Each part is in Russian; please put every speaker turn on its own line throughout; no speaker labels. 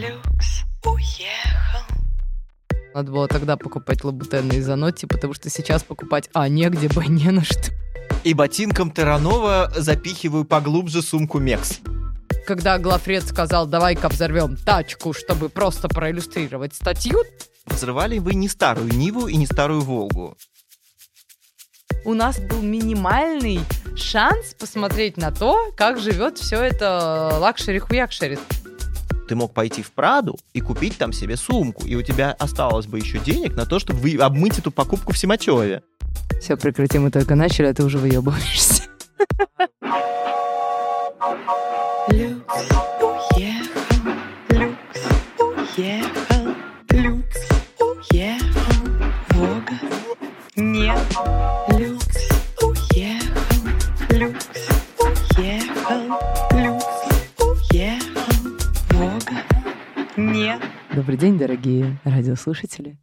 Люкс уехал.
Надо было тогда покупать лабутены из Анотти, потому что сейчас покупать А негде, Б не на что.
И ботинком Таранова запихиваю поглубже сумку Mexx.
Когда главред сказал, давай-ка взорвем тачку, чтобы просто проиллюстрировать статью,
Взрывали вы не старую Ниву и не старую Волгу.
у нас был минимальный шанс посмотреть на то, как живет все это лакшери-хуякшери.
Ты мог пойти в Праду и купить там себе сумку, и у тебя осталось бы еще денег на то, чтобы вы- обмыть эту покупку в Симачеве.
Все, прекрати, мы только начали, а ты уже выебываешься.
Люкс уехал. Люкс уехал. Люкс уехал. Вога нет. Люкс нет.
Добрый день, дорогие радиослушатели.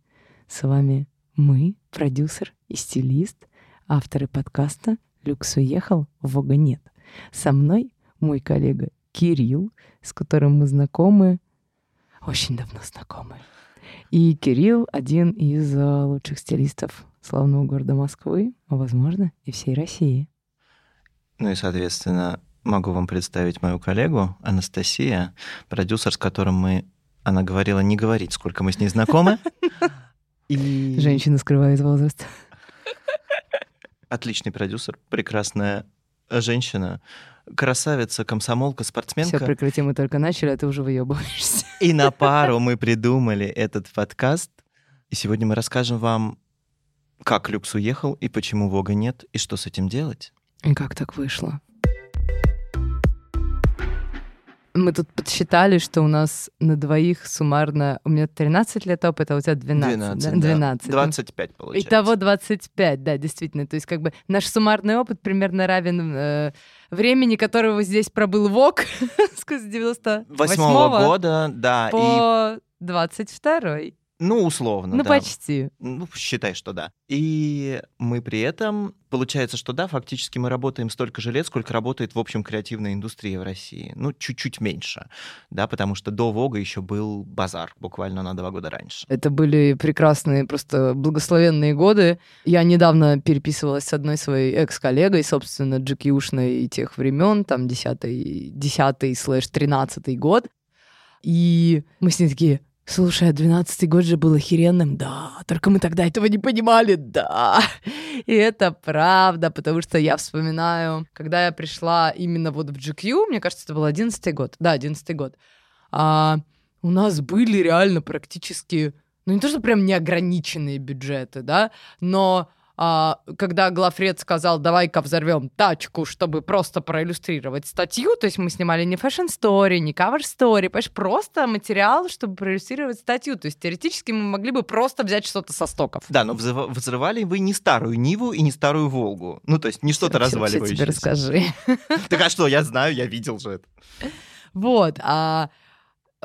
С вами мы, продюсер и стилист, авторы подкаста «Люкс уехал, Вога нет». Со мной мой коллега Кирилл, с которым мы знакомы, очень давно знакомы. И Кирилл — один из э, лучших стилистов славного города Москвы, а, возможно, и всей России.
Ну и, соответственно, могу вам представить мою коллегу Анастасия, продюсер, с которым мы... Она говорила не говорить, сколько мы с ней знакомы. И
Женщина скрывает возраст.
отличный продюсер, прекрасная женщина, красавица, комсомолка,
Все,
спортсменка.
прекрати, мы только начали, а ты уже выебываешься.
И на пару мы придумали этот подкаст. И сегодня мы расскажем вам, как Люкс уехал и почему Вога нет, и что с этим делать.
И как так вышло? Мы тут подсчитали, что у нас на двоих суммарно... У меня 13 лет опыта, а у тебя 12. да?
да.
12.
25 получается.
Итого 25, да, действительно. То есть как бы наш суммарный опыт примерно равен э, времени, которого здесь пробыл ВОК с 98
Восьмого года, да. И,
по 22
ну, условно,
Ну,
да.
почти.
Ну, считай, что да. И мы при этом, получается, что да, фактически мы работаем столько же лет, сколько работает, в общем, креативная индустрия в России. Ну, чуть-чуть меньше, да, потому что до Вога еще был базар, буквально на два года раньше.
Это были прекрасные, просто благословенные годы. Я недавно переписывалась с одной своей экс-коллегой, собственно, GQ-шной тех времен, там 10 10 слэш 13 год. И мы с ней такие, слушай, а 12 год же был охеренным. Да, только мы тогда этого не понимали, да. И это правда, потому что я вспоминаю, когда я пришла именно вот в GQ, мне кажется, это был 11 год. Да, 11 год. А, у нас были реально практически, ну не то, что прям неограниченные бюджеты, да, но а, когда главред сказал, давай-ка взорвем тачку, чтобы просто проиллюстрировать статью, то есть мы снимали не fashion story, не cover story, понимаешь, просто материал, чтобы проиллюстрировать статью. То есть теоретически мы могли бы просто взять что-то со стоков.
Да, но взрыва- взрывали вы не старую Ниву и не старую Волгу. Ну, то есть не что-то разваливающееся.
расскажи.
Так а что, я знаю, я видел же это.
Вот, а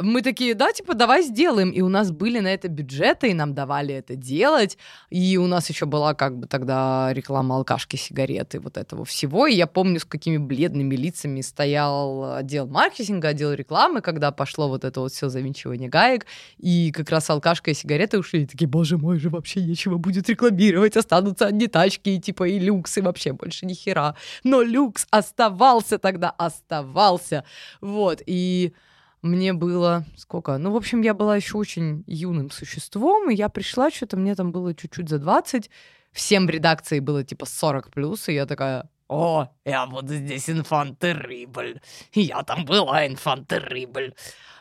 мы такие, да, типа, давай сделаем. И у нас были на это бюджеты, и нам давали это делать. И у нас еще была как бы тогда реклама алкашки, сигареты, вот этого всего. И я помню, с какими бледными лицами стоял отдел маркетинга, отдел рекламы, когда пошло вот это вот все завинчивание гаек. И как раз алкашка и сигареты ушли. И такие, боже мой, же вообще нечего будет рекламировать. Останутся одни тачки, и типа и люкс, и вообще больше ни хера. Но люкс оставался тогда, оставался. Вот, и мне было сколько? Ну, в общем, я была еще очень юным существом, и я пришла, что-то мне там было чуть-чуть за 20. Всем в редакции было типа 40 плюс, и я такая, о, я буду здесь инфантерибль. Я там была инфантерибль.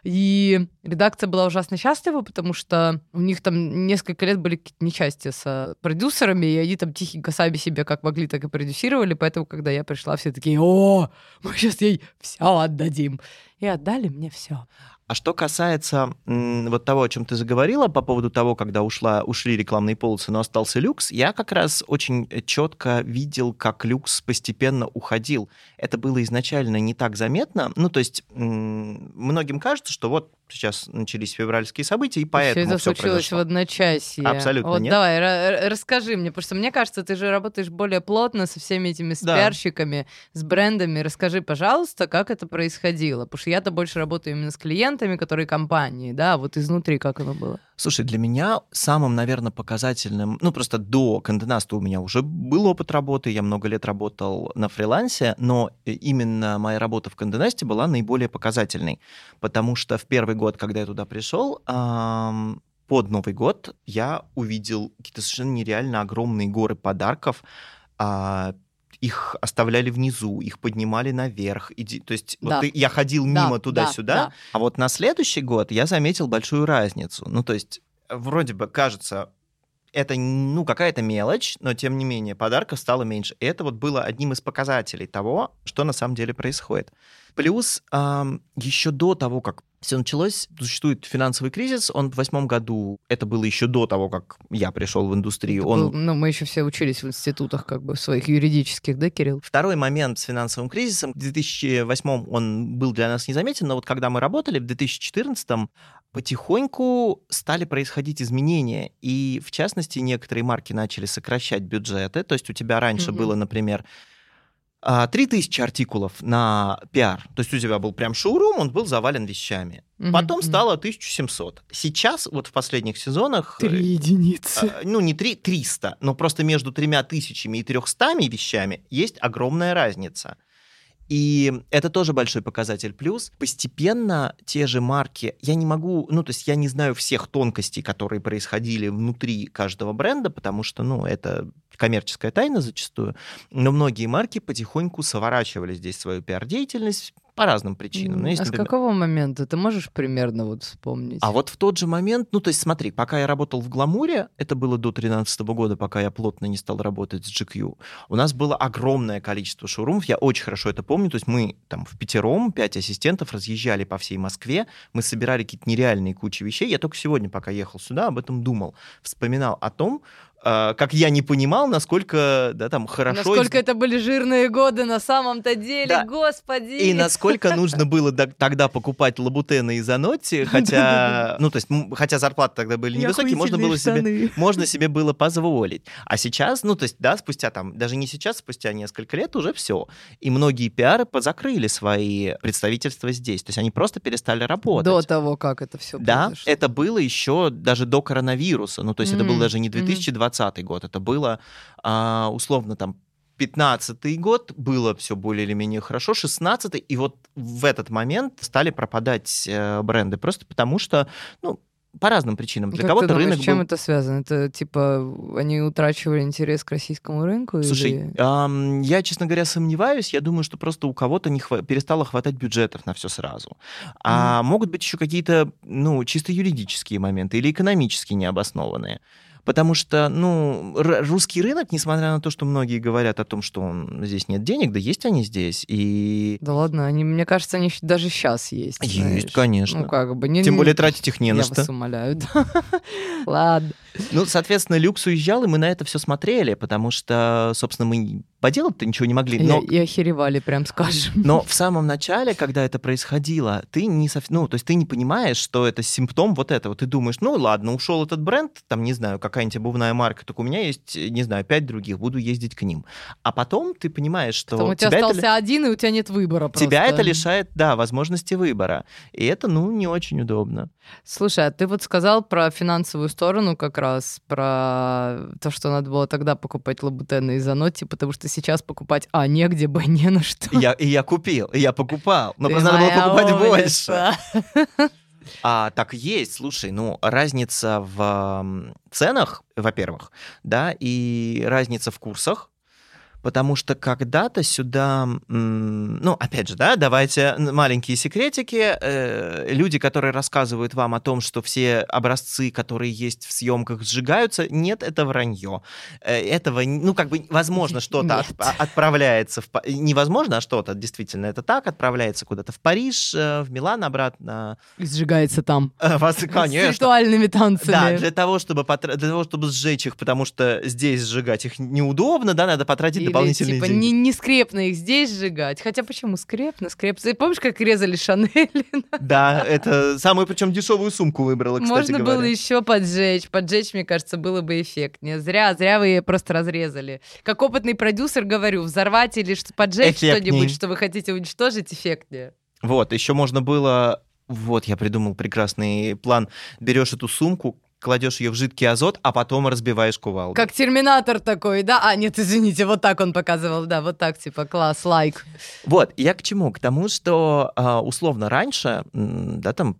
И редакция была ужасно счастлива, потому что у них там несколько лет были какие-то несчастья с продюсерами, и они там тихенько сами себе как могли, так и продюсировали. Поэтому, когда я пришла, все такие, о, мы сейчас ей все отдадим. И отдали мне все.
А что касается вот того, о чем ты заговорила по поводу того, когда ушла, ушли рекламные полосы, но остался люкс, я как раз очень четко видел, как люкс постепенно уходил. Это было изначально не так заметно. Ну, то есть многим кажется, что вот сейчас начались февральские события, и поэтому
это
все
случилось
произошло.
в одночасье.
Абсолютно
Вот
нет.
давай, ра- ра- расскажи мне, потому что мне кажется, ты же работаешь более плотно со всеми этими
Да.
спиарщиками, с брендами. Расскажи, пожалуйста, как это происходило. Потому что я-то больше работаю именно с клиентами, которые компании, да, вот изнутри как оно было.
Слушай, для меня самым, наверное, показательным, ну просто до Контенаста у меня уже был опыт работы, я много лет работал на фрилансе, но э, именно моя работа в Контенасте была наиболее показательной, потому что в первый год, когда я туда пришел, под Новый год я увидел какие-то совершенно нереально огромные горы подарков, а, их оставляли внизу, их поднимали наверх. Иди- то есть вот
Да.
ты- я ходил
Да,
мимо
да,
туда-сюда,
да.
а вот на следующий год я заметил большую разницу. Ну, то есть, вроде бы кажется, это, ну, какая-то мелочь, но, тем не менее, подарков стало меньше. И это вот было одним из показателей того, что на самом деле происходит. Плюс ам, еще до того, как все началось, существует финансовый кризис. Он в восьмом году, это было еще до того, как я пришел в индустрию.
Это
Он
был- ну, мы еще все учились в институтах, как бы, своих юридических, да, Кирилл?
Второй момент с финансовым кризисом. В 2008 он был для нас незаметен, но вот когда мы работали в 2014 потихоньку стали происходить изменения. И, в частности, некоторые марки начали сокращать бюджеты. То есть у тебя раньше
Мгм.
было, например, 3000 артикулов на пиар. То есть у тебя был прям шоурум, он был завален вещами.
Мгм,
Потом стало 1700. Сейчас, вот в последних сезонах... э,
Три единицы.
а, ну, не три, 300, но просто между тремя тысячами и трехстами вещами есть огромная разница. И это тоже большой показатель. Плюс постепенно те же марки, я не могу, ну, то есть я не знаю всех тонкостей, которые происходили внутри каждого бренда, потому что, ну, это коммерческая тайна зачастую, но многие марки потихоньку сворачивали здесь свою пиар-деятельность по разным причинам. Ну, есть,
а с
например,
какого момента? Ты можешь примерно вот вспомнить?
а вот в тот же момент, ну, то есть смотри, пока я работал в «Гламуре», это было до 2013 года, пока я плотно не стал работать с GQ, у нас было огромное количество шоурумов, я очень хорошо это помню, то есть мы там в пятером, пять ассистентов разъезжали по всей Москве, мы собирали какие-то нереальные кучи вещей, я только сегодня, пока ехал сюда, об этом думал, вспоминал о том, а, как я не понимал, насколько, да, там, хорошо...
Насколько это были жирные годы на самом-то деле,
да.
господи!
И насколько нужно было тогда покупать лабутены и заноти, хотя, ну, то есть, хотя зарплаты тогда были невысокие, можно было себе, можно себе было позволить. А сейчас, ну, то есть, да, спустя там, даже не сейчас, спустя несколько лет уже все. И многие пиары закрыли свои представительства здесь, то есть они просто перестали работать.
До того, как это все
Да, это было еще даже до коронавируса, ну, то есть это
было
даже не 2020 20 год это было, а, условно, там, 15 год было все более или менее хорошо, 16 и вот в этот момент стали пропадать э, бренды, просто потому что, ну, по разным причинам. Для кого-то рынок.
С чем
был...
это связано? Это типа они утрачивали интерес к российскому рынку?
Слушай,
или...
эм, я, честно говоря, сомневаюсь. Я думаю, что просто у кого-то не хва... перестало хватать бюджетов на все сразу. mm. А могут быть еще какие-то, ну, чисто юридические моменты или экономически необоснованные. Потому что, ну, русский рынок, несмотря на то, что многие говорят о том, что он, здесь нет денег, да есть они здесь. И
Да ладно, они, мне кажется, они даже сейчас есть.
Есть,
знаешь.
конечно.
Ну, как бы. Не,
тем более тратить их не на
Я
что.
вас умоляю, да. Ладно.
Ну, соответственно, люкс уезжал, и мы на это все смотрели, потому что, собственно, мы поделать-то ничего не могли. Но
И, и охеревали, прям скажем.
Но в самом начале, когда это происходило, ты не сов... ну, то есть ты не понимаешь, что это симптом вот этого. Ты думаешь, ну ладно, ушел этот бренд, там, не знаю, какая-нибудь обувная марка, так у меня есть, не знаю, пять других, буду ездить к ним. А потом ты понимаешь, что
Потом у тебя
тебя это
остался один, и у тебя нет выбора просто.
Тебя это лишает, да, возможности выбора. И это, ну, не очень удобно.
Слушай, а ты вот сказал про финансовую сторону как раз, про то, что надо было тогда покупать лабутены и заноти, потому что сейчас покупать, а, негде бы, не на что.
И я, и я купил, и я покупал. Но
Ты
просто надо было покупать
умница.
больше. А, так есть, слушай, ну, разница в ценах, во-первых, да, и разница в курсах, потому что когда-то сюда, ну, опять же, да, давайте маленькие секретики, э, люди, которые рассказывают вам о том, что все образцы, которые есть в съемках, сжигаются, нет, это вранье. Э, этого, ну, как бы, возможно, что-то от- отправляется в... Па- Невозможно, а что-то действительно это так, отправляется куда-то в Париж, э, в Милан обратно.
И сжигается там.
Э, Вас,
С
конечно.
ритуальными
Да,
танцами.
для того, чтобы потра- для того, чтобы сжечь их, потому что здесь сжигать их неудобно, да, надо потратить дополнительные
типа,
деньги.
не, не скрепно их здесь сжигать. Хотя почему скрепно? Скрепно. Ты помнишь, как резали Шанель?
Да, это самую причем дешевую сумку выбрала, кстати
Можно
говоря.
было еще поджечь. Поджечь, мне кажется, было бы эффектнее. Зря, зря вы ее просто разрезали. Как опытный продюсер говорю, взорвать или поджечь что-нибудь, что вы хотите уничтожить, эффектнее.
Вот, еще можно было... Вот, я придумал прекрасный план. Берешь эту сумку, кладешь ее в жидкий азот, а потом разбиваешь кувалдой.
Как терминатор такой, да? А, нет, извините, вот так он показывал, да, вот так, типа, класс, лайк.
Вот, я к чему? К тому, что а, условно раньше, да, там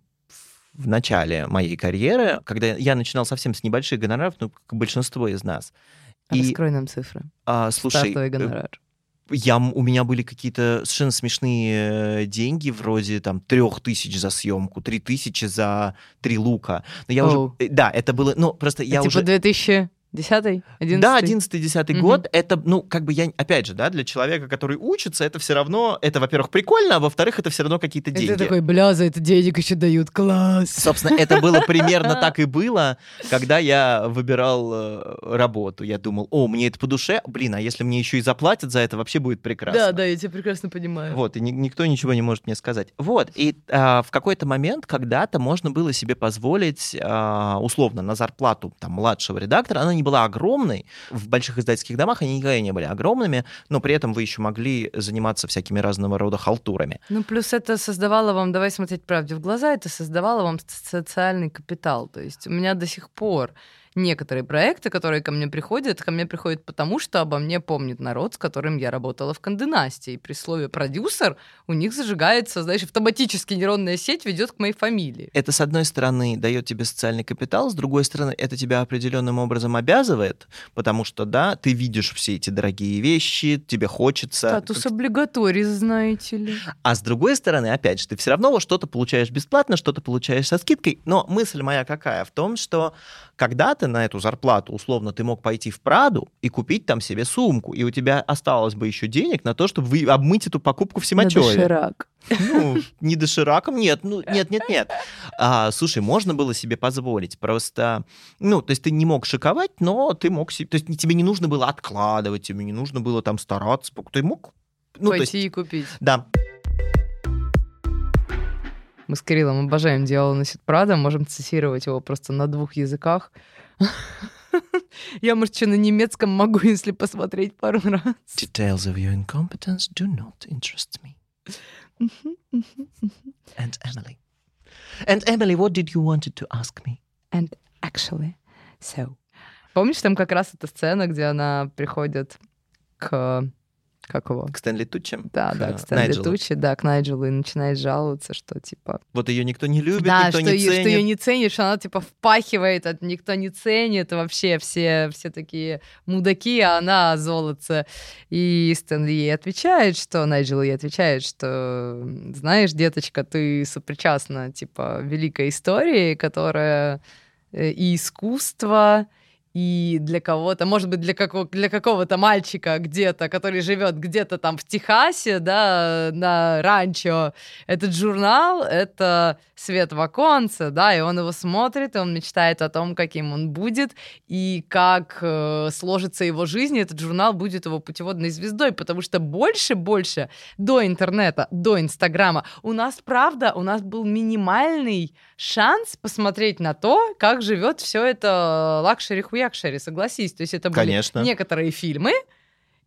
в начале моей карьеры, когда я начинал совсем с небольших гонораров, ну, как большинство из нас. И,
Раскрой нам цифры.
а, слушай,
Стартовый гонорар.
Я, у меня были какие-то совершенно смешные э, деньги, вроде там трех тысяч за съемку, три тысячи за три лука. Но я
Оу.
уже, э, да, это было, ну, просто я
типа
уже...
2010 11
Да, 11-10
Мгм.
год, это, ну, как бы я, опять же, да, для человека, который учится, это все равно, это, во-первых, прикольно, а во-вторых, это все равно какие-то деньги.
ты такой, бля, за это денег еще дают, класс.
Собственно, это было примерно так и было, когда я выбирал э, работу. Я думал, о, мне это по душе, блин, а если мне еще и заплатят за это, вообще будет прекрасно.
Да, да, я тебя прекрасно понимаю.
Вот, и ни- никто ничего не может мне сказать. Вот, и а, в какой-то момент когда-то можно было себе позволить, а, условно, на зарплату там, младшего редактора, она не была огромной, в больших издательских домах они никогда не были огромными, но при этом вы еще могли заниматься всякими разного рода халтурами.
Ну, плюс это создавало вам, давай смотреть правде в глаза, это создавало вам социальный капитал. То есть у меня до сих пор некоторые проекты, которые ко мне приходят, ко мне приходят потому, что обо мне помнит народ, с которым я работала в Конденасте. И при слове продюсер у них зажигается, знаешь, автоматически нейронная сеть ведет к моей фамилии.
Это, с одной стороны, дает тебе социальный капитал, с другой стороны, это тебя определенным образом обязывает, потому что, да, ты видишь все эти дорогие вещи, тебе хочется.
Статус облигаторий, знаете ли.
А с другой стороны, опять же, ты все равно что-то получаешь бесплатно, что-то получаешь со скидкой. Но мысль моя какая? В том, что когда-то на эту зарплату, условно, ты мог пойти в Праду и купить там себе сумку, и у тебя осталось бы еще денег на то, чтобы вы- обмыть эту покупку в
На
Симачеве.
доширак.
Ну, не дошираком, нет, ну, нет, нет, нет. А, слушай, можно было себе позволить, просто, ну, то есть ты не мог шиковать, но ты мог себе, то есть тебе не нужно было откладывать, тебе не нужно было там стараться, ты мог, ну, то есть,
Пойти и купить.
да,
Мы с Кириллом обожаем «Дьявол носит Прада», можем цитировать его просто на двух языках. Я, может, что на немецком могу, если посмотреть пару раз.
Details of your incompetence do not interest me. And Emily. And Emily, what did you wanted to ask me?
And actually, so. Помнишь, там как раз эта сцена, где она приходит к... Как его?
К Стэнли Тутчи?
Да, да, к Стэнли
Найджелу.
Тучи, да, к Найджелу, и начинает жаловаться, что, типа...
Вот ее никто не любит,
да,
никто
что,
не
ее, что
ценит.
ее не ценишь, она, типа, впахивает, а никто не ценит, вообще все, все такие мудаки, а она золотце. И Стэнли ей отвечает, что... Найджел ей отвечает, что, знаешь, деточка, ты сопричастна, типа, великой истории, которая э, и искусство, и для кого-то, может быть, для, какого, для какого-то мальчика где-то, который живет где-то там в Техасе, да, на ранчо, этот журнал — это свет в оконце, да, и он его смотрит, и он мечтает о том, каким он будет, и как э, сложится его жизнь, и этот журнал будет его путеводной звездой, потому что больше-больше до интернета, до Инстаграма у нас, правда, у нас был минимальный шанс посмотреть на то, как живет все это лакшери-хуякшери, согласись. То есть это были
Конечно.
некоторые фильмы,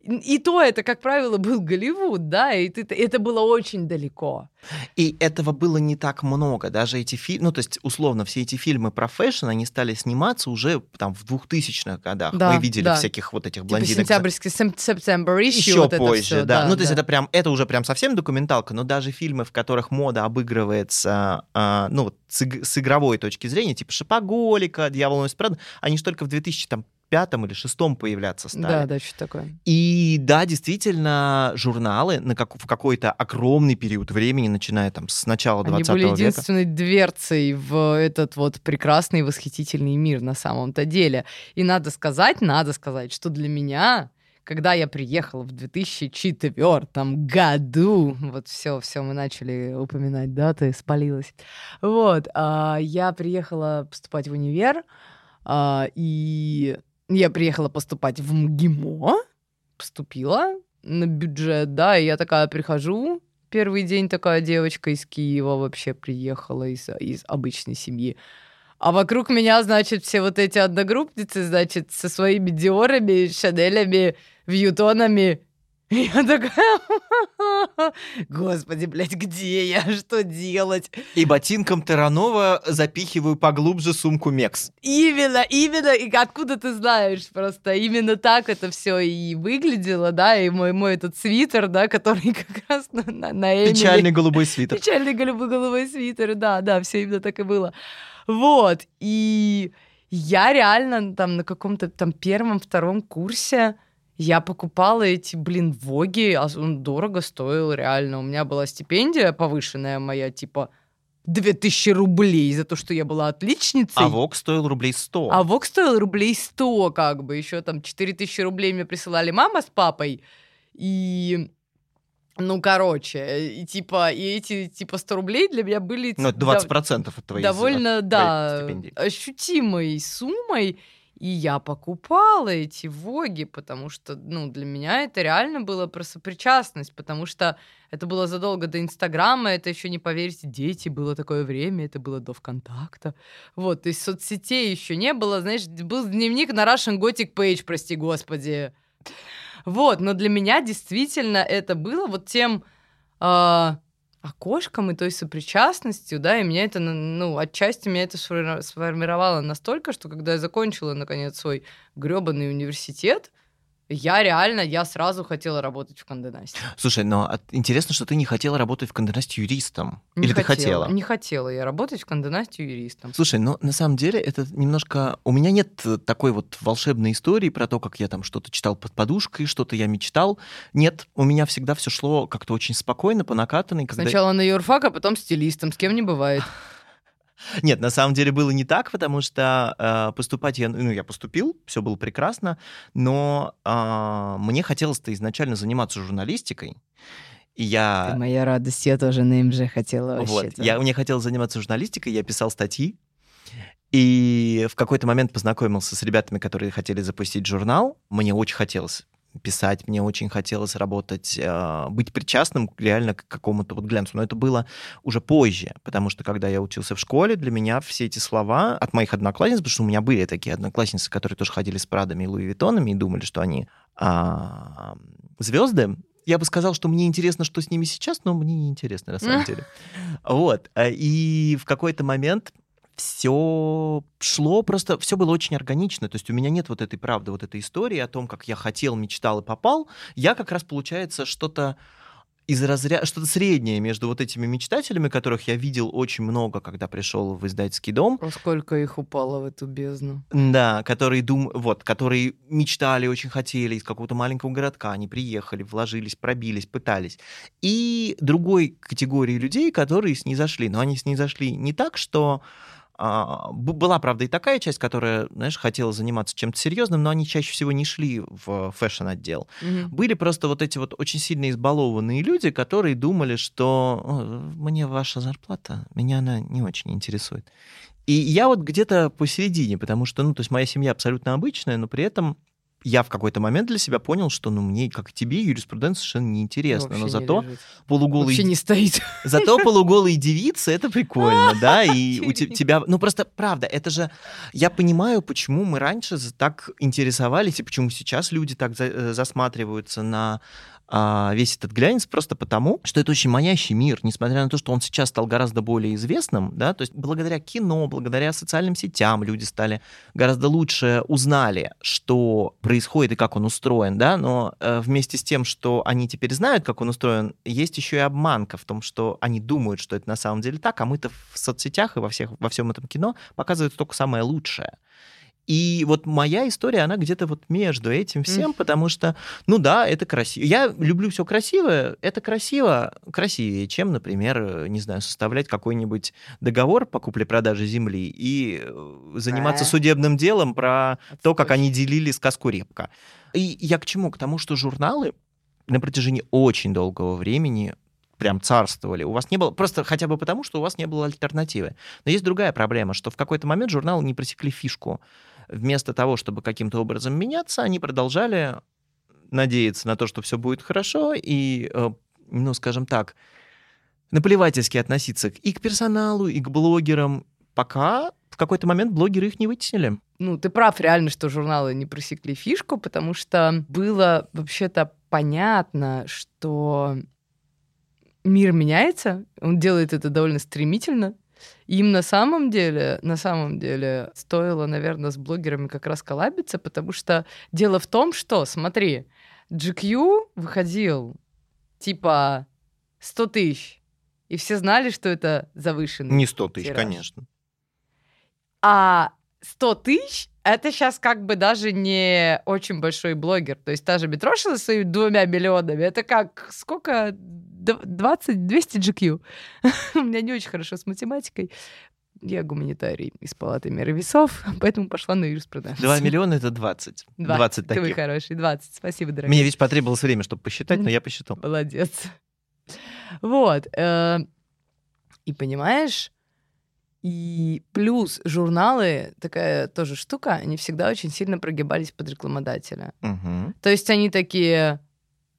и то это, как правило, был Голливуд, да, и это было очень далеко.
И этого было не так много. Даже эти фильмы, ну, то есть, условно, все эти фильмы про фэшн, они стали сниматься уже там в 2000-х годах.
Да,
Мы видели
да.
всяких вот этих
Типа
блондинок.
сентябрьский сем- September issue,
Еще
вот это
позже,
всё,
да. Ну, то есть
да.
это прям, это уже прям совсем документалка, но даже фильмы, в которых мода обыгрывается, а, ну, вот с, с игровой точки зрения, типа Шопоголика, Дьявол носит Прада, они же только в 2005 или шестом появляться стали.
Да, да, что такое.
И да, действительно, журналы на как, в какой-то огромный период времени, начиная там с начала
Они
20
были
века.
единственной дверцей в этот вот прекрасный восхитительный мир на самом-то деле. И надо сказать, надо сказать, что для меня когда я приехала в 2004 году, вот все, все, мы начали упоминать даты, спалилась. Вот, а, я приехала поступать в универ, а, и я приехала поступать в МГИМО, поступила на бюджет, да, и я такая прихожу, первый день такая девочка из Киева вообще приехала из, из обычной семьи. А вокруг меня, значит, все вот эти одногруппницы, значит, со своими диорами, шанелями, вьютонами. Я такая, господи, блядь, где я, что делать?
И ботинком Таранова запихиваю поглубже сумку Мекс.
Именно, именно, и откуда ты знаешь, просто именно так это все и выглядело, да, и мой, мой этот свитер, да, который как раз на, на, на Эмили.
Печальный голубой свитер.
Печальный голубой, голубой свитер, да, да, все именно так и было. Вот, и я реально там на каком-то там первом, втором курсе я покупала эти, блин, воги, а он дорого стоил реально. У меня была стипендия повышенная моя, типа 2000 рублей за то, что я была отличницей.
А ВОК стоил рублей 100.
А ВОК стоил рублей 100, как бы. Еще там 4000 рублей мне присылали мама с папой. И ну, короче, и типа, и эти, типа, 100 рублей для меня были...
Ну, это 20%
дов-
от твоей
довольно,
от
да,
твоей стипендии.
ощутимой суммой. И я покупала эти воги, потому что, ну, для меня это реально было про сопричастность, потому что это было задолго до Инстаграма, это еще не поверите, дети, было такое время, это было до ВКонтакта. Вот, то есть соцсетей еще не было, знаешь, был дневник на Russian Gothic Page, прости господи. Вот, но для меня действительно это было вот тем а, окошком и той сопричастностью, да, и меня это, ну, отчасти меня это сформи- сформировало настолько, что когда я закончила, наконец, свой гребаный университет, я реально, я сразу хотела работать в Конде Насте.
Слушай, но от- интересно, что ты не хотела работать в Конде Насте юристом.
Не
Или ты хотела?
Не хотела я работать в Конде Насте юристом.
Слушай, ну на самом деле это немножко... У меня нет э, такой вот волшебной истории про то, как я там что-то читал под подушкой, что-то я мечтал. Нет, у меня всегда все шло как-то очень спокойно, по накатанной. Когда...
Сначала на юрфак, а потом стилистом, с кем не бывает.
Нет, на самом деле было не так, потому что э, поступать я, ну, я поступил, все было прекрасно, но э, мне хотелось-то изначально заниматься журналистикой. И я...
Ты моя радость, я тоже на МЖ хотела
Вот,
вообще-то.
я, мне хотелось заниматься журналистикой, я писал статьи, и в какой-то момент познакомился с ребятами, которые хотели запустить журнал. Мне очень хотелось писать, мне очень хотелось работать, э, быть причастным реально к какому-то вот глянцу. Но это было уже позже, потому что когда я учился в школе, для меня все эти слова от моих одноклассниц, потому что у меня были такие одноклассницы, которые тоже ходили с Прадами и Луи Виттонами и думали, что они а, звезды, я бы сказал, что мне интересно, что с ними сейчас, но мне не интересно на самом деле. Вот. а, И в какой-то момент все шло просто, все было очень органично. То есть у меня нет вот этой правды, вот этой истории о том, как я хотел, мечтал и попал. Я как раз, получается, что-то из разряда, что-то среднее между вот этими мечтателями, которых я видел очень много, когда пришел в издательский дом,
О, сколько их упало в эту бездну.
да, которые дум, вот, которые мечтали, очень хотели из какого-то маленького городка, они приехали, вложились, пробились, пытались. И другой категории людей, которые снизошли, но они снизошли не так, что а, б- была, правда, и такая часть, которая, знаешь, хотела заниматься чем-то серьезным, но они чаще всего не шли в фэшн-отдел.
Мгм.
Были просто вот эти вот очень сильно избалованные люди, которые думали, что «О, мне ваша зарплата, меня она не очень интересует. И я вот где-то посередине, потому что, ну, то есть моя семья абсолютно обычная, но при этом я в какой-то момент для себя понял, что, ну, мне, как и тебе, юриспруденция совершенно неинтересна,
Вообще
но
не
зато
лежит.
полуголый
Вообще не стоит.
Зато полуголые девицы это прикольно, да, и у те- тебя, ну просто правда, это же, я понимаю, почему мы раньше так интересовались и почему сейчас люди так э, засматриваются на а, весь этот глянец, просто потому, что это очень манящий мир, несмотря на то, что он сейчас стал гораздо более известным, да, то есть благодаря кино, благодаря социальным сетям люди стали гораздо лучше узнали, что происходит и как он устроен, да, но э, вместе с тем, что они теперь знают, как он устроен, есть еще и обманка в том, что они думают, что это на самом деле так, а мы-то в соцсетях и во, всех, во всем этом кино показывают только самое лучшее. И вот моя история, она где-то вот между этим всем, потому что, ну да, это красиво. Я люблю все красивое, это красиво, красивее, чем, например, э, не знаю, составлять какой-нибудь договор по купле-продаже земли и э, заниматься
Да.
судебным делом про то, как они делили сказку «Репка». И я к чему? К тому, что журналы на протяжении очень долгого времени прям царствовали. У вас не было, просто хотя бы потому, что у вас не было альтернативы. Но есть другая проблема, что в какой-то момент журналы не просекли фишку. Вместо того, чтобы каким-то образом меняться, они продолжали надеяться на то, что все будет хорошо, и, э, ну, скажем так, наплевательски относиться и к персоналу, и к блогерам, пока в какой-то момент блогеры их не вытеснили.
Ну, ты прав, реально, что журналы не просекли фишку, потому что было вообще-то понятно, что мир меняется, он делает это довольно стремительно. Им на самом деле, на самом деле стоило, наверное, с блогерами как раз коллабиться, потому что дело в том, что, смотри, GQ выходил типа 100 тысяч, и все знали, что это завышенный.
Не 100 тысяч,
тираж.
конечно.
А 100 тысяч это сейчас как бы даже не очень большой блогер. То есть та же Митрошина со своими двумя миллионами, это как сколько? Д- 20, 200 GQ. У меня не очень хорошо с математикой. Я гуманитарий из палаты меры весов, поэтому пошла на юриспруденцию.
2 миллиона — это 20. 20
Ты вы
таких.
хороший, 20. Спасибо, дорогой.
Мне ведь потребовалось время, чтобы посчитать, но я посчитал.
Молодец. Вот. э, И понимаешь, и плюс журналы, такая тоже штука, они всегда очень сильно прогибались под рекламодателя.
Мгм.
То есть они такие,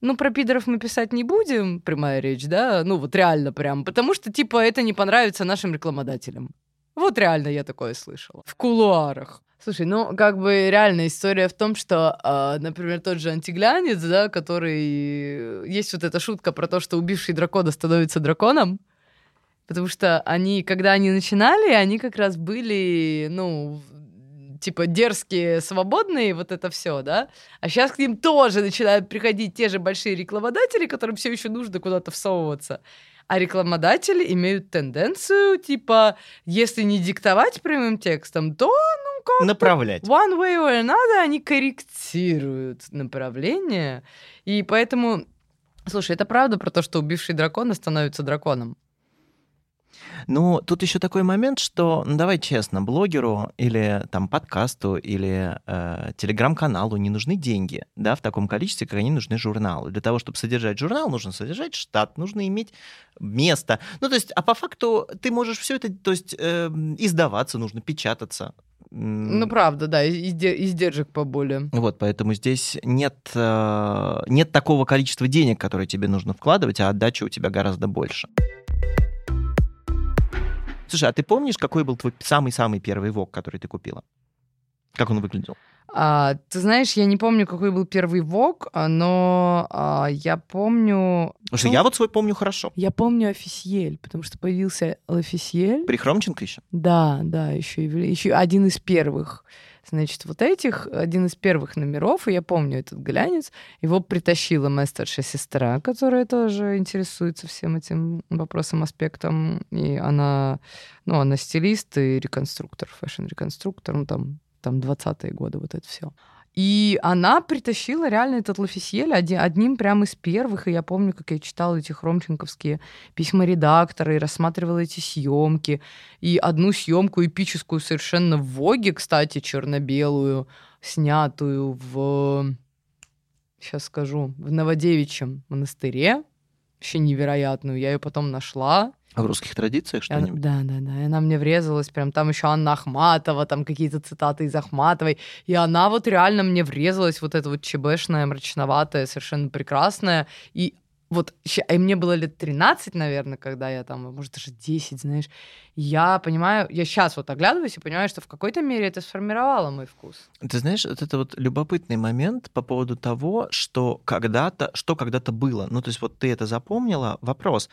ну, про пидоров мы писать не будем, прямая речь, да? Ну, вот реально прям, потому что, типа, это не понравится нашим рекламодателям. Вот реально я такое слышала. В кулуарах. Слушай, ну, как бы реальная история в том, что, а, например, тот же антиглянец, да, который... Есть вот эта шутка про то, что убивший дракона становится драконом, потому что они, когда они начинали, они как раз были, ну, типа дерзкие, свободные, вот это все, да? А сейчас к ним тоже начинают приходить те же большие рекламодатели, которым все еще нужно куда-то всовываться. А рекламодатели имеют тенденцию, типа, если не диктовать прямым текстом, то, ну, как
Направлять.
one way or another они корректируют направление. И поэтому, слушай, это правда про то, что убивший дракона становится драконом?
Ну, тут еще такой момент, что, ну, давай честно, блогеру или там подкасту или э, телеграм-каналу не нужны деньги, да, в таком количестве, как они нужны журналу. Для того, чтобы содержать журнал, нужно содержать штат, нужно иметь место. Ну, то есть, а по факту ты можешь все это, то есть, э, издаваться нужно, печататься.
Ну, правда, да, издержек поболее.
Вот, поэтому здесь нет, э, нет такого количества денег, которые тебе нужно вкладывать, а отдача у тебя гораздо больше. Слушай, а ты помнишь, какой был твой самый-самый первый ВОК, который ты купила? Как он выглядел?
А, ты знаешь, я не помню, какой был первый ВОК, а, но а, я помню...
Потому что
Ну,
я вот свой помню хорошо.
Я помню офисиель, потому что появился офисиель.
При Хромченко еще?
Да, да, еще, еще один из первых. Значит, вот этих, один из первых номеров, и я помню этот глянец, его притащила моя старшая сестра, которая тоже интересуется всем этим вопросом, аспектом, и она, ну, она стилист и реконструктор, фэшн-реконструктор, ну, там, там 20-е годы, вот это все. И она притащила реально этот L'Officiel один, одним прям из первых. И я помню, как я читала эти хромченковские письма редактора и рассматривала эти съемки. И одну съемку эпическую совершенно в Воге, кстати, черно-белую, снятую в... Сейчас скажу. В Новодевичьем монастыре. Вообще невероятную. Я ее потом нашла.
В русских традициях
она-
что-нибудь?
да, да, да. И она мне врезалась. Прям там еще Анна Ахматова, там какие-то цитаты из Ахматовой. И она вот реально мне врезалась, вот эта вот чебешная, мрачноватая, совершенно прекрасная. И вот, и мне было лет 13, наверное, когда я там, может, даже 10, знаешь. Я понимаю, я сейчас вот оглядываюсь и понимаю, что в какой-то мере это сформировало мой вкус.
Ты знаешь, вот это вот любопытный момент по поводу того, что когда-то, что когда-то было. Ну, то есть вот ты это запомнила. Вопрос.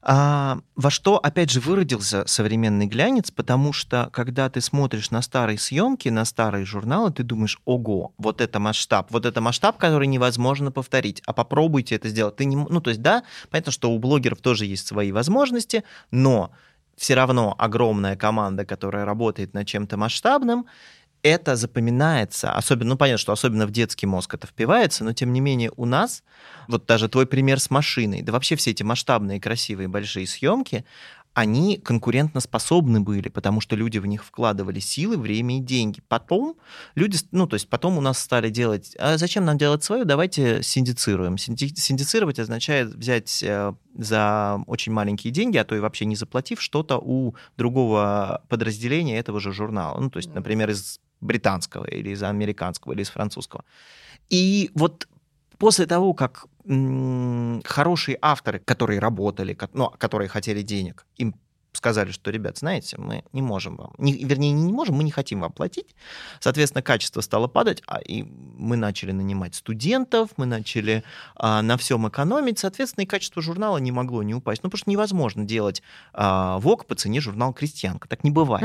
А, во что, опять же, выродился современный глянец, потому что, когда ты смотришь на старые съемки, на старые журналы, ты думаешь, ого, вот это масштаб, вот это масштаб, который невозможно повторить, а попробуйте это сделать. Ты не, ну, то есть, да, понятно, что у блогеров тоже есть свои возможности, но все равно огромная команда, которая работает над чем-то масштабным, это запоминается, особенно, ну, понятно, что особенно в детский мозг это впивается, но тем не менее у нас, вот даже твой пример с машиной, да вообще все эти масштабные, красивые, большие съемки, они конкурентоспособны были, потому что люди в них вкладывали силы, время и деньги. Потом люди, ну, то есть потом у нас стали делать, а зачем нам делать свое, давайте синдицируем. Синди- Синдицировать означает взять э, за очень маленькие деньги, а то и вообще не заплатив что-то у другого подразделения этого же журнала. Ну, то есть, например, из британского или из американского или из французского. И вот после того, как хорошие авторы, которые работали, ну, которые хотели денег, им сказали, что, ребят, знаете, мы не можем вам, не, вернее, не можем, мы не хотим вам платить. Соответственно, качество стало падать, а и мы начали нанимать студентов, мы начали а, на всем экономить, соответственно, и качество журнала не могло не упасть. Ну, потому что невозможно делать а, ВОК по цене журнала «Крестьянка». Так не бывает.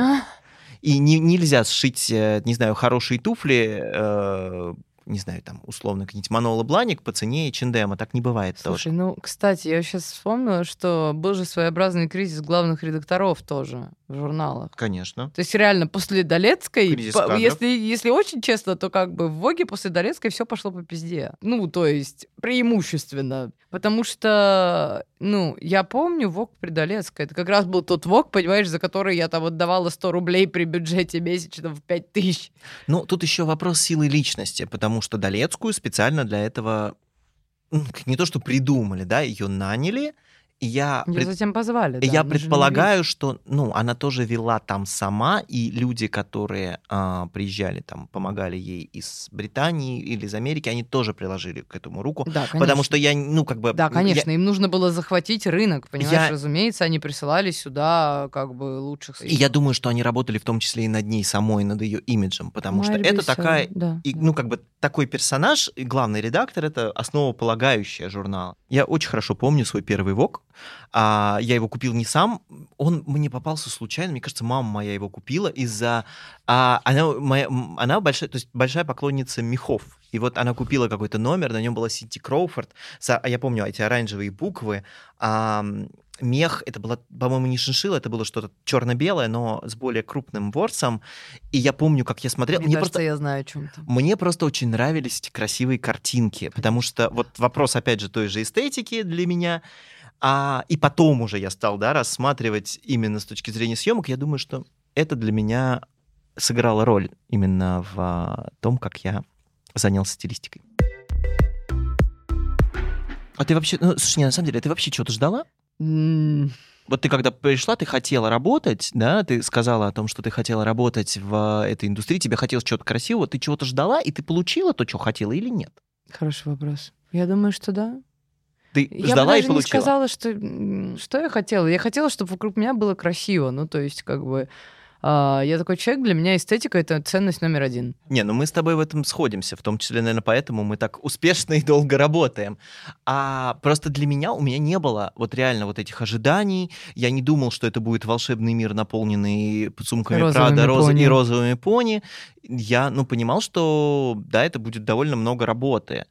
И не- нельзя сшить, э, не знаю, хорошие туфли, э, не знаю, там, условно, какие-нибудь Манола Бланик по цене H&M. Так не бывает тоже.
Слушай, ну, кстати, я сейчас вспомнила, что был же своеобразный кризис главных редакторов тоже в журналах.
Конечно.
То есть реально после Долецкой, по- если, если очень честно, то как бы в Воге после Долецкой все пошло по пизде. Ну, то есть преимущественно. Потому что, ну, я помню Вог при Долецкой. Это как раз был тот Вог, понимаешь, за который я там отдавала 100 рублей при бюджете месячном в 5 тысяч.
Ну, тут еще вопрос силы личности, потому что Долецкую специально для этого м, не то что придумали, да, ее наняли, я,
Ее
пред-
затем позвали. да,
я предполагаю, что, ну, она тоже вела там сама, и люди, которые а, приезжали там, помогали ей из Британии или из Америки, они тоже приложили к этому руку,
Да, конечно.
потому что я, ну, как бы...
Да,
я-
конечно, им нужно было захватить рынок, понимаешь,
Я-
разумеется, они присылали сюда как бы лучших.
И я думаю, что они работали в том числе и над ней самой, над ее имиджем, потому что
Марь
это
Бесёва,
такая
да,
И,
да.
ну, как бы такой персонаж, и главный редактор, это основополагающая журнала. Я очень хорошо помню свой первый ВОК. А, я его купил не сам, он мне попался случайно. Мне кажется, мама моя его купила из-за... а, она, моя, она большая, то есть большая поклонница мехов. И вот она купила какой-то номер, на нем была Сити Кроуфорд. А я помню эти оранжевые буквы. А, мех, это было, по-моему, не шиншилла, это было что-то черно-белое, но с более крупным ворсом. И я помню, как я смотрел.
Мне
Мне
кажется,
просто
я знаю о чем то
мне просто очень нравились эти красивые картинки, потому что вот вопрос, опять же, той же эстетики для меня, а, и потом уже я стал, да, рассматривать именно с точки зрения съемок, я думаю, что это для меня сыграло роль именно в а, том, как я занялся стилистикой. А ты вообще, ну, слушай, не, на самом деле, ты вообще чего-то ждала? Вот ты когда пришла, ты хотела работать, да, ты сказала о том, что ты хотела работать в этой индустрии, тебе хотелось чего-то красивого, ты чего-то ждала, и ты получила то, что хотела или нет?
Хороший вопрос. Я думаю, что да.
Ты
Я бы
ждала
даже
и
не
получила.
сказала, что, что я хотела. Я хотела, чтобы вокруг меня было красиво. Ну, то есть, как бы, я такой человек, для меня эстетика — это ценность номер один.
Не, ну мы с тобой в этом сходимся, в том числе, наверное, поэтому мы так успешно и долго работаем. А просто для меня, у меня не было вот реально вот этих ожиданий. Я не думал, что это будет волшебный мир, наполненный сумками
Розовыми
Прада
пони.
и розовыми пони. Я, ну, понимал, что, да, это будет довольно много работы.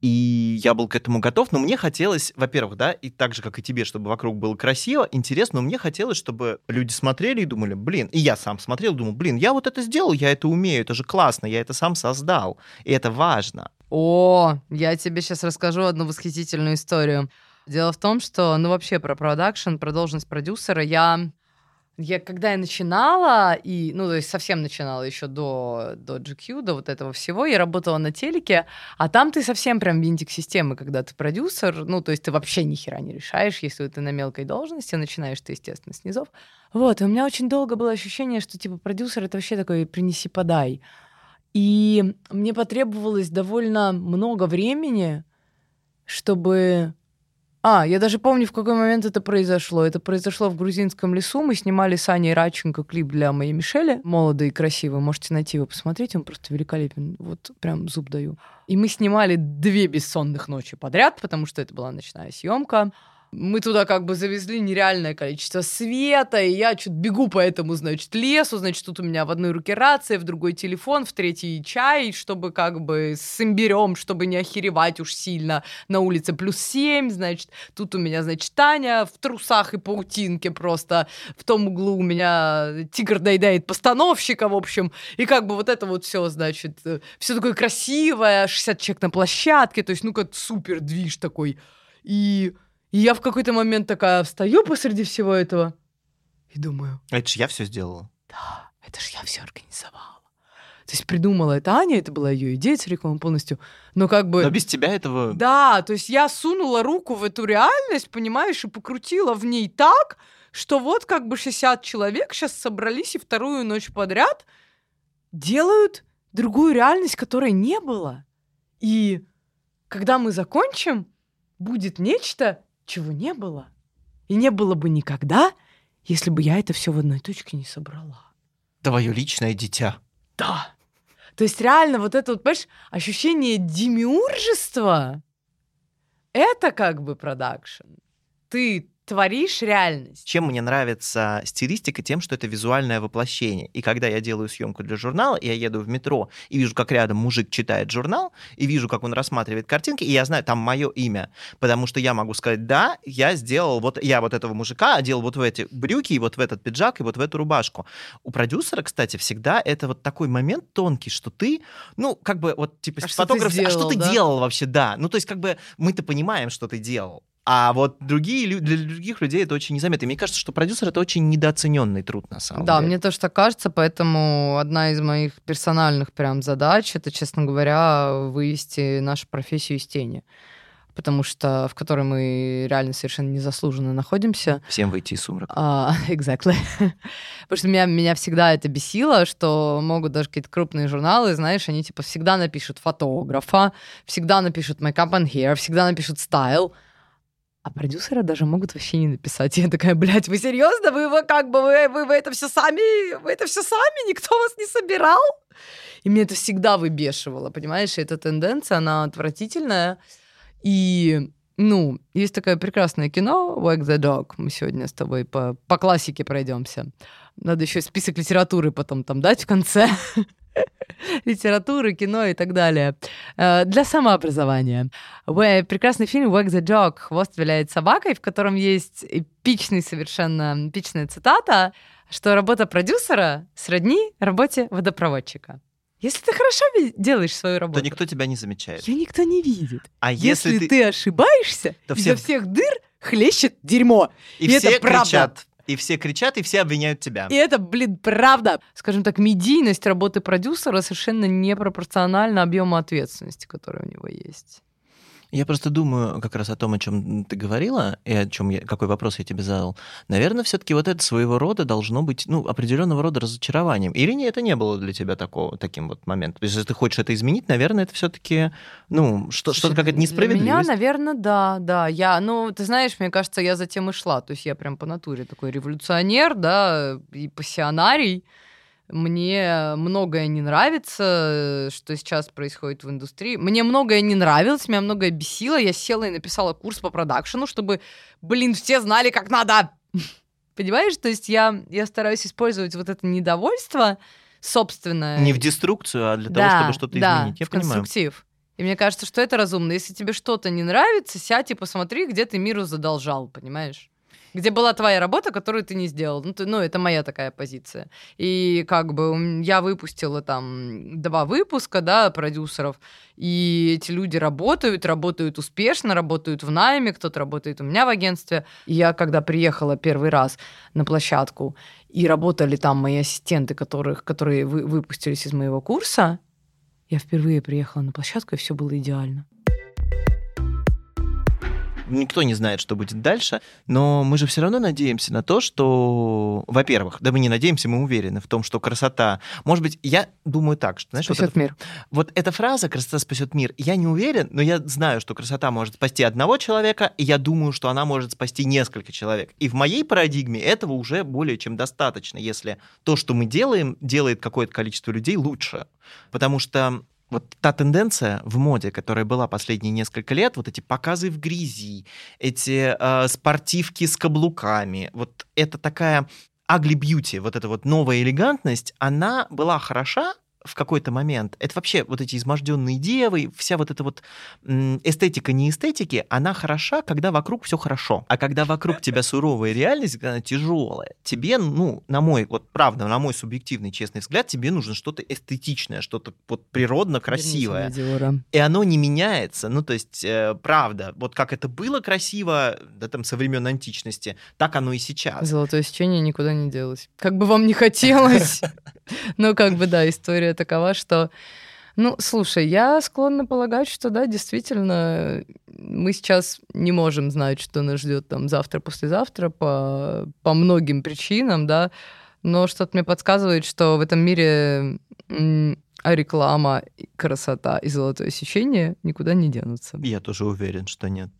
И я был к этому готов, но мне хотелось, во-первых, да, и так же, как и тебе, чтобы вокруг было красиво, интересно, но мне хотелось, чтобы люди смотрели и думали, блин, и я сам смотрел, думал, блин, я вот это сделал, я это умею, это же классно, я это сам создал, и это важно.
О, я тебе сейчас расскажу одну восхитительную историю. Дело в том, что, ну, вообще про продакшн, про должность продюсера, я, я когда я начинала, и, ну, то есть совсем начинала еще до, до GQ, до вот этого всего, я работала на телеке, а там ты совсем прям винтик системы, когда ты продюсер, ну, то есть ты вообще ни хера не решаешь, если ты на мелкой должности, начинаешь ты, естественно, с низов. Вот, и у меня очень долго было ощущение, что, типа, продюсер — это вообще такой «принеси-подай». И мне потребовалось довольно много времени, чтобы... А, я даже помню, в какой момент это произошло. Это произошло в грузинском лесу. Мы снимали с Аней Радченко клип для моей Мишели. Молодый и красивый. Можете найти его посмотреть. Он просто великолепен. Вот прям зуб даю. И мы снимали две бессонных ночи подряд, потому что это была ночная съемка. Мы туда как бы завезли нереальное количество света, и я что-то бегу по этому, значит, лесу, значит, тут у меня в одной руке рация, в другой телефон, в третий чай, чтобы как бы с имбирем, чтобы не охеревать уж сильно. На улице плюс 7, значит, тут у меня, значит, Таня в трусах и паутинке просто. В том углу у меня тигр доедает постановщика, в общем. И как бы вот это вот все, значит, все такое красивое, 60 человек на площадке, то есть, ну, как супер движ такой. И и я в какой-то момент такая встаю посреди всего этого и думаю,
Это же я все сделала.
да, это же я все организовала. То есть придумала это Аня, это была ее идея целиком полностью. Но как бы...
Но без тебя этого...
Да, то есть я сунула руку в эту реальность, понимаешь, и покрутила в ней так, что вот как бы 60 человек сейчас собрались и вторую ночь подряд делают другую реальность, которой не было. И когда мы закончим, будет нечто, чего не было. И не было бы никогда, если бы я это все в одной точке не собрала.
Твое личное дитя.
Да. То есть реально вот это вот, понимаешь, ощущение демиуржества, это как бы продакшн. Ты творишь реальность.
Чем мне нравится стилистика? Тем, что это визуальное воплощение. И когда я делаю съемку для журнала, я еду в метро и вижу, как рядом мужик читает журнал, и вижу, как он рассматривает картинки, и я знаю, там мое имя. Потому что я могу сказать, да, я сделал, вот я вот этого мужика одел вот в эти брюки, и вот в этот пиджак, и вот в эту рубашку. У продюсера, кстати, всегда это вот такой момент тонкий, что ты, ну, как бы вот, типа,
А что ты
фотограф, а что ты
да?
делал вообще, да. Ну, то есть, как бы мы-то понимаем, что ты делал. А вот другие, для других людей это очень незаметно. Мне кажется, что продюсер это очень недооцененный труд на самом
Да,
деле.
мне тоже так кажется, поэтому одна из моих персональных прям задач это, честно говоря, вывести нашу профессию из тени. Потому что в которой мы реально совершенно незаслуженно находимся.
Всем выйти из сумрака.
А, exactly. Потому что меня, меня всегда это бесило, что могут даже какие-то крупные журналы, знаешь, они типа всегда напишут фотографа, всегда напишут make-up and hair, всегда напишут стайл, а продюсера даже могут вообще не написать. Я такая, блядь, вы серьезно? Вы, вы как бы, вы, вы, вы это все сами, вы это все сами, никто вас не собирал? И меня это всегда выбешивало, понимаешь? И эта тенденция, она отвратительная. И, ну, есть такое прекрасное кино «Wag the Dog». Мы сегодня с тобой по, по классике пройдемся. Надо еще список литературы потом там дать в конце. Литературы, кино и так далее. Э, Для самообразования. Прекрасный фильм «Wag the Dog» «Хвост виляет собакой», в котором есть эпичный совершенно, эпичная цитата, что работа продюсера сродни работе водопроводчика. Если ты хорошо делаешь свою работу,
То никто тебя не замечает.
ее никто не видит.
А
Если,
если,
ты... ошибаешься,
То
изо
все-
всех дыр хлещет дерьмо.
И,
и это
все
правда.
кричат. И все кричат, и все обвиняют тебя.
И это, блин, правда. Скажем так, медийность работы продюсера совершенно непропорциональна объему ответственности, который у него есть.
Я просто думаю как раз о том, о чем ты говорила, и о чем я, какой вопрос я тебе задал. Наверное, все-таки вот это своего рода должно быть, ну, определенного рода разочарованием. Или не, это не было для тебя такого, таким вот моментом? То есть, если ты хочешь это изменить, наверное, это все-таки, ну, что, что-то какая-то
Для меня,
несправедливость.
наверное, да, да. Я, ну, ты знаешь, мне кажется, я затем и шла. То есть я прям по натуре такой революционер, да, и пассионарий. Мне многое не нравится, что сейчас происходит в индустрии. Мне многое не нравилось, меня многое бесило. Я села и написала курс по продакшену, чтобы, блин, все знали, как надо. Понимаешь? То есть я, я стараюсь использовать вот это недовольство собственное.
Не в деструкцию, а для того,
Да,
чтобы что-то
да,
изменить. Я
в
понимаю.
конструктив. И мне кажется, что это разумно. Если тебе что-то не нравится, сядь и посмотри, где ты миру задолжал, понимаешь? Где была твоя работа, которую ты не сделал. Ну, ты- ну, это моя такая позиция. И как бы я выпустила там два выпуска, да, продюсеров, и эти люди работают, работают успешно, работают в найме, кто-то работает у меня в агентстве. И я, когда приехала первый раз на площадку, и работали там мои ассистенты, которых, которые вы, выпустились из моего курса, я впервые приехала на площадку, и все было идеально.
Никто не знает, что будет дальше, но мы же все равно надеемся на то, что, во-первых, да мы не надеемся, мы уверены в том, что красота... Может быть, я думаю так, что, знаешь, вот
Спасет
это-
мир.
Вот эта фраза «красота спасет мир», я не уверен, но я знаю, что красота может спасти одного человека, и я думаю, что она может спасти несколько человек. И в моей парадигме этого уже более чем достаточно, если то, что мы делаем, делает какое-то количество людей лучше. Потому что вот та тенденция в моде, которая была последние несколько лет, вот эти показы в грязи, эти э, спортивки с каблуками, вот это такая ugly beauty, вот эта вот новая элегантность, она была хороша в какой-то момент. Это вообще вот эти изможденные девы, вся вот эта вот эстетика не эстетики, она хороша, когда вокруг все хорошо. А когда вокруг тебя суровая реальность, когда она тяжелая, тебе, ну, на мой, вот правда, на мой субъективный честный взгляд, тебе нужно что-то эстетичное, что-то вот природно красивое. И оно не меняется. Ну, то есть, э, правда, вот как это было красиво, да, там, со времен античности, так оно и сейчас.
Золотое сечение никуда не делось. Как бы вам не хотелось. Но как бы, да, история такова, что... Ну, слушай, я склонна полагать, что да, действительно, мы сейчас не можем знать, что нас ждет там завтра, послезавтра по, по многим причинам, да, но что-то мне подсказывает, что в этом мире А реклама, красота и золотое сечение никуда не денутся.
Я тоже уверен, что нет.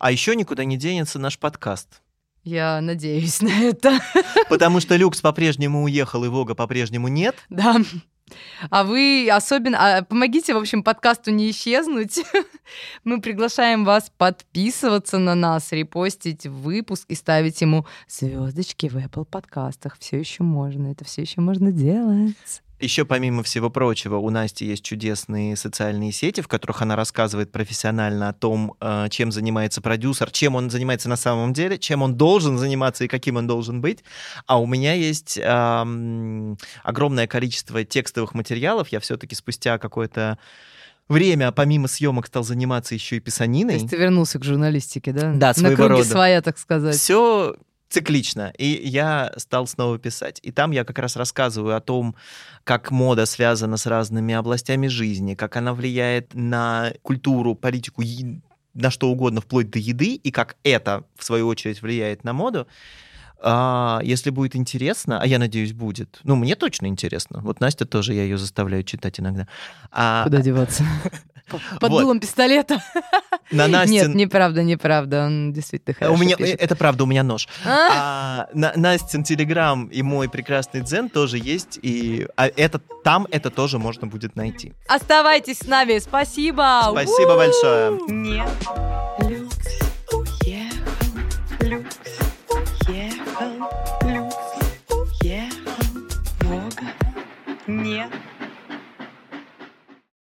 А еще никуда не денется наш подкаст.
Я надеюсь на это.
Потому что Люкс по-прежнему уехал, и Вога по-прежнему нет.
Да. А вы особенно... а, помогите, в общем, подкасту не исчезнуть. Мы приглашаем вас подписываться на нас, репостить выпуск и ставить ему звездочки в Apple подкастах. Все еще можно, это все еще можно делать.
Еще помимо всего прочего, у Насти есть чудесные социальные сети, в которых она рассказывает профессионально о том, э, чем занимается продюсер, чем он занимается на самом деле, чем он должен заниматься и каким он должен быть. А у меня есть эм, огромное количество текстовых материалов. Я все-таки спустя какое-то время, помимо съемок, стал заниматься еще и
То
писаниной.
есть ты вернулся к журналистике, да?
Да,
На
своего
круги
рода.
своя, так сказать.
Все циклично. И я стал снова писать. И там я как раз рассказываю о том, как мода связана с разными областями жизни, как она влияет на культуру, политику, на что угодно, вплоть до еды, и как это, в свою очередь, влияет на моду. А, если будет интересно, а я надеюсь, будет. Ну, мне точно интересно. Вот Настя тоже, я ее заставляю читать иногда. А,
Куда деваться? Под
Вот.
дулом пистолета.
на Настин-
Нет, неправда, неправда. Он действительно хорошо
у меня,
пишет.
это правда, у меня нож.
А,
А, на, Настин Телеграм и мой прекрасный Дзен тоже есть, и а это, там это тоже можно будет найти.
Оставайтесь с нами. Спасибо.
Спасибо
У!
большое.
Нет, люкс уехал, люкс плюс уехал Бога нет.